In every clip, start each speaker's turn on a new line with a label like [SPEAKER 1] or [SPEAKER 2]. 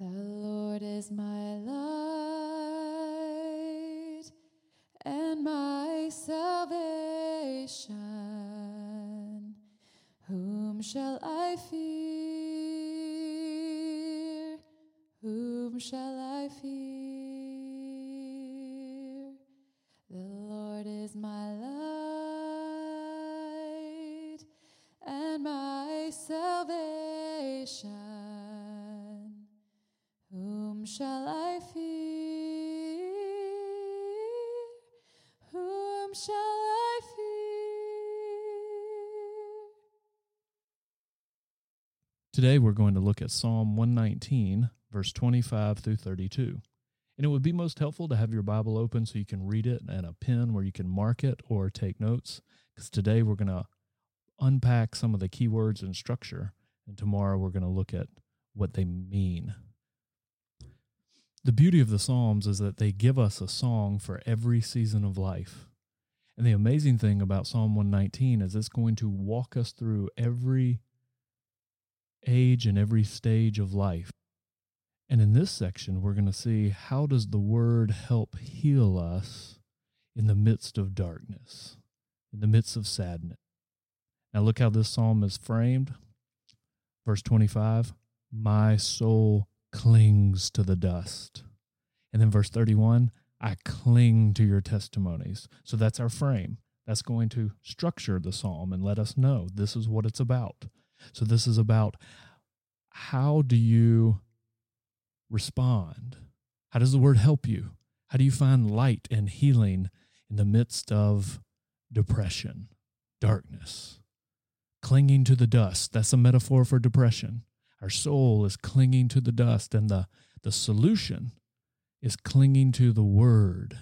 [SPEAKER 1] The Lord is my light and my salvation. Whom shall I fear? Whom shall I fear? Shall I fear? Whom shall I fear?
[SPEAKER 2] Today we're going to look at Psalm 119, verse 25 through 32. And it would be most helpful to have your Bible open so you can read it and a pen where you can mark it or take notes. Because today we're going to unpack some of the keywords and structure, and tomorrow we're going to look at what they mean. The beauty of the Psalms is that they give us a song for every season of life. And the amazing thing about Psalm 119 is it's going to walk us through every age and every stage of life. And in this section, we're going to see how does the word help heal us in the midst of darkness, in the midst of sadness. Now, look how this psalm is framed. Verse 25 My soul clings to the dust. And then verse 31 I cling to your testimonies. So that's our frame. That's going to structure the psalm and let us know this is what it's about. So this is about how do you respond? How does the word help you? How do you find light and healing in the midst of depression, darkness, clinging to the dust? That's a metaphor for depression. Our soul is clinging to the dust, and the, the solution is clinging to the word.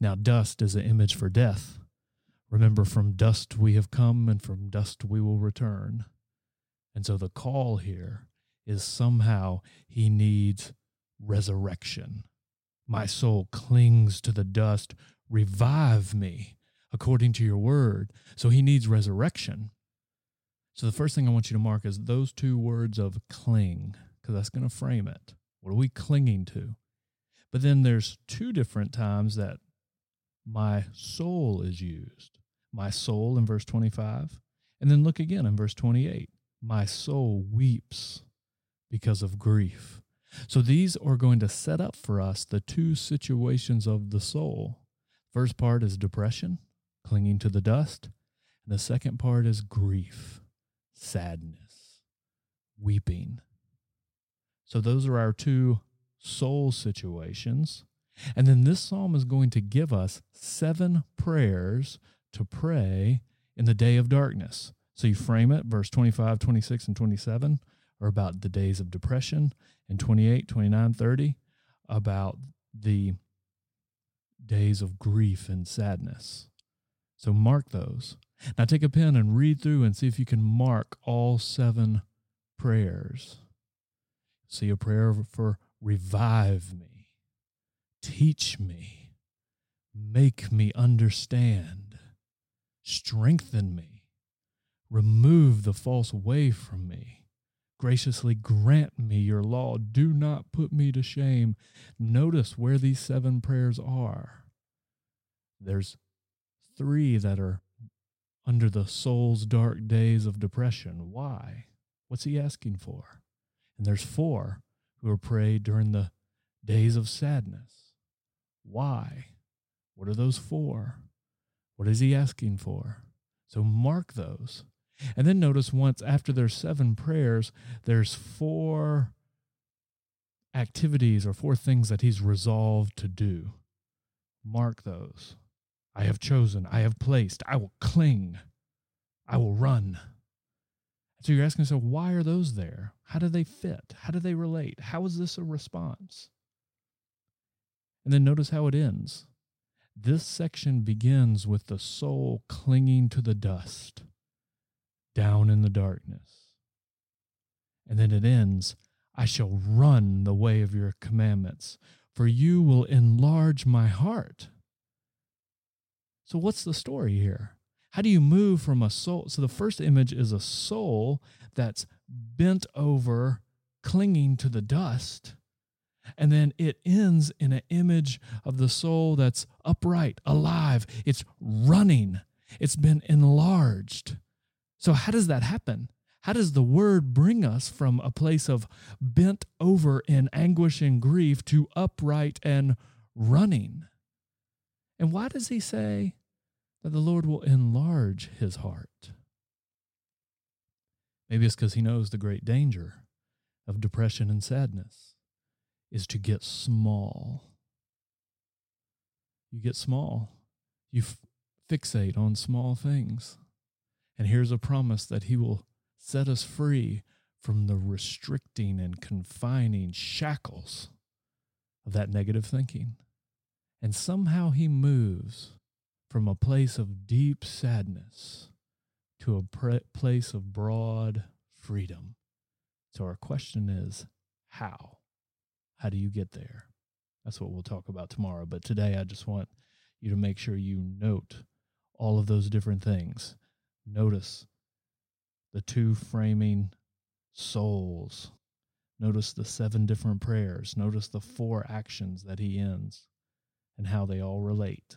[SPEAKER 2] Now, dust is an image for death. Remember, from dust we have come, and from dust we will return. And so the call here is somehow he needs resurrection. My soul clings to the dust. Revive me according to your word. So he needs resurrection. So the first thing I want you to mark is those two words of cling, because that's going to frame it. What are we clinging to? But then there's two different times that my soul is used. My soul in verse 25. And then look again in verse 28. My soul weeps because of grief. So these are going to set up for us the two situations of the soul. First part is depression, clinging to the dust. And the second part is grief, sadness, weeping. So those are our two soul situations. And then this psalm is going to give us seven prayers to pray in the day of darkness. So you frame it, verse 25, 26, and 27 are about the days of depression, and 28, 29, 30 about the days of grief and sadness. So mark those. Now take a pen and read through and see if you can mark all seven prayers. See a prayer for revive me, teach me, make me understand, strengthen me, remove the false way from me, graciously grant me your law, do not put me to shame. Notice where these seven prayers are. There's three that are under the soul's dark days of depression. Why? What's he asking for? And there's four who are prayed during the days of sadness. Why? What are those for? What is he asking for? So mark those. And then notice once after there's seven prayers, there's four activities or four things that he's resolved to do. Mark those. I have chosen, I have placed, I will cling, I will run. So you're asking yourself, why are those there? How do they fit? How do they relate? How is this a response? And then notice how it ends. This section begins with the soul clinging to the dust, down in the darkness. And then it ends, I shall run the way of your commandments, for you will enlarge my heart. So, what's the story here? How do you move from a soul? So, the first image is a soul that's bent over clinging to the dust. And then it ends in an image of the soul that's upright, alive. It's running, it's been enlarged. So, how does that happen? How does the word bring us from a place of bent over in anguish and grief to upright and running? And why does he say that the Lord will enlarge his heart? Maybe it's because he knows the great danger of depression and sadness is to get small. You get small. You f- fixate on small things. And here's a promise that he will set us free from the restricting and confining shackles of that negative thinking. And somehow he moves from a place of deep sadness to a pre- place of broad freedom. So, our question is how? How do you get there? That's what we'll talk about tomorrow. But today, I just want you to make sure you note all of those different things. Notice the two framing souls. Notice the seven different prayers. Notice the four actions that he ends and how they all relate.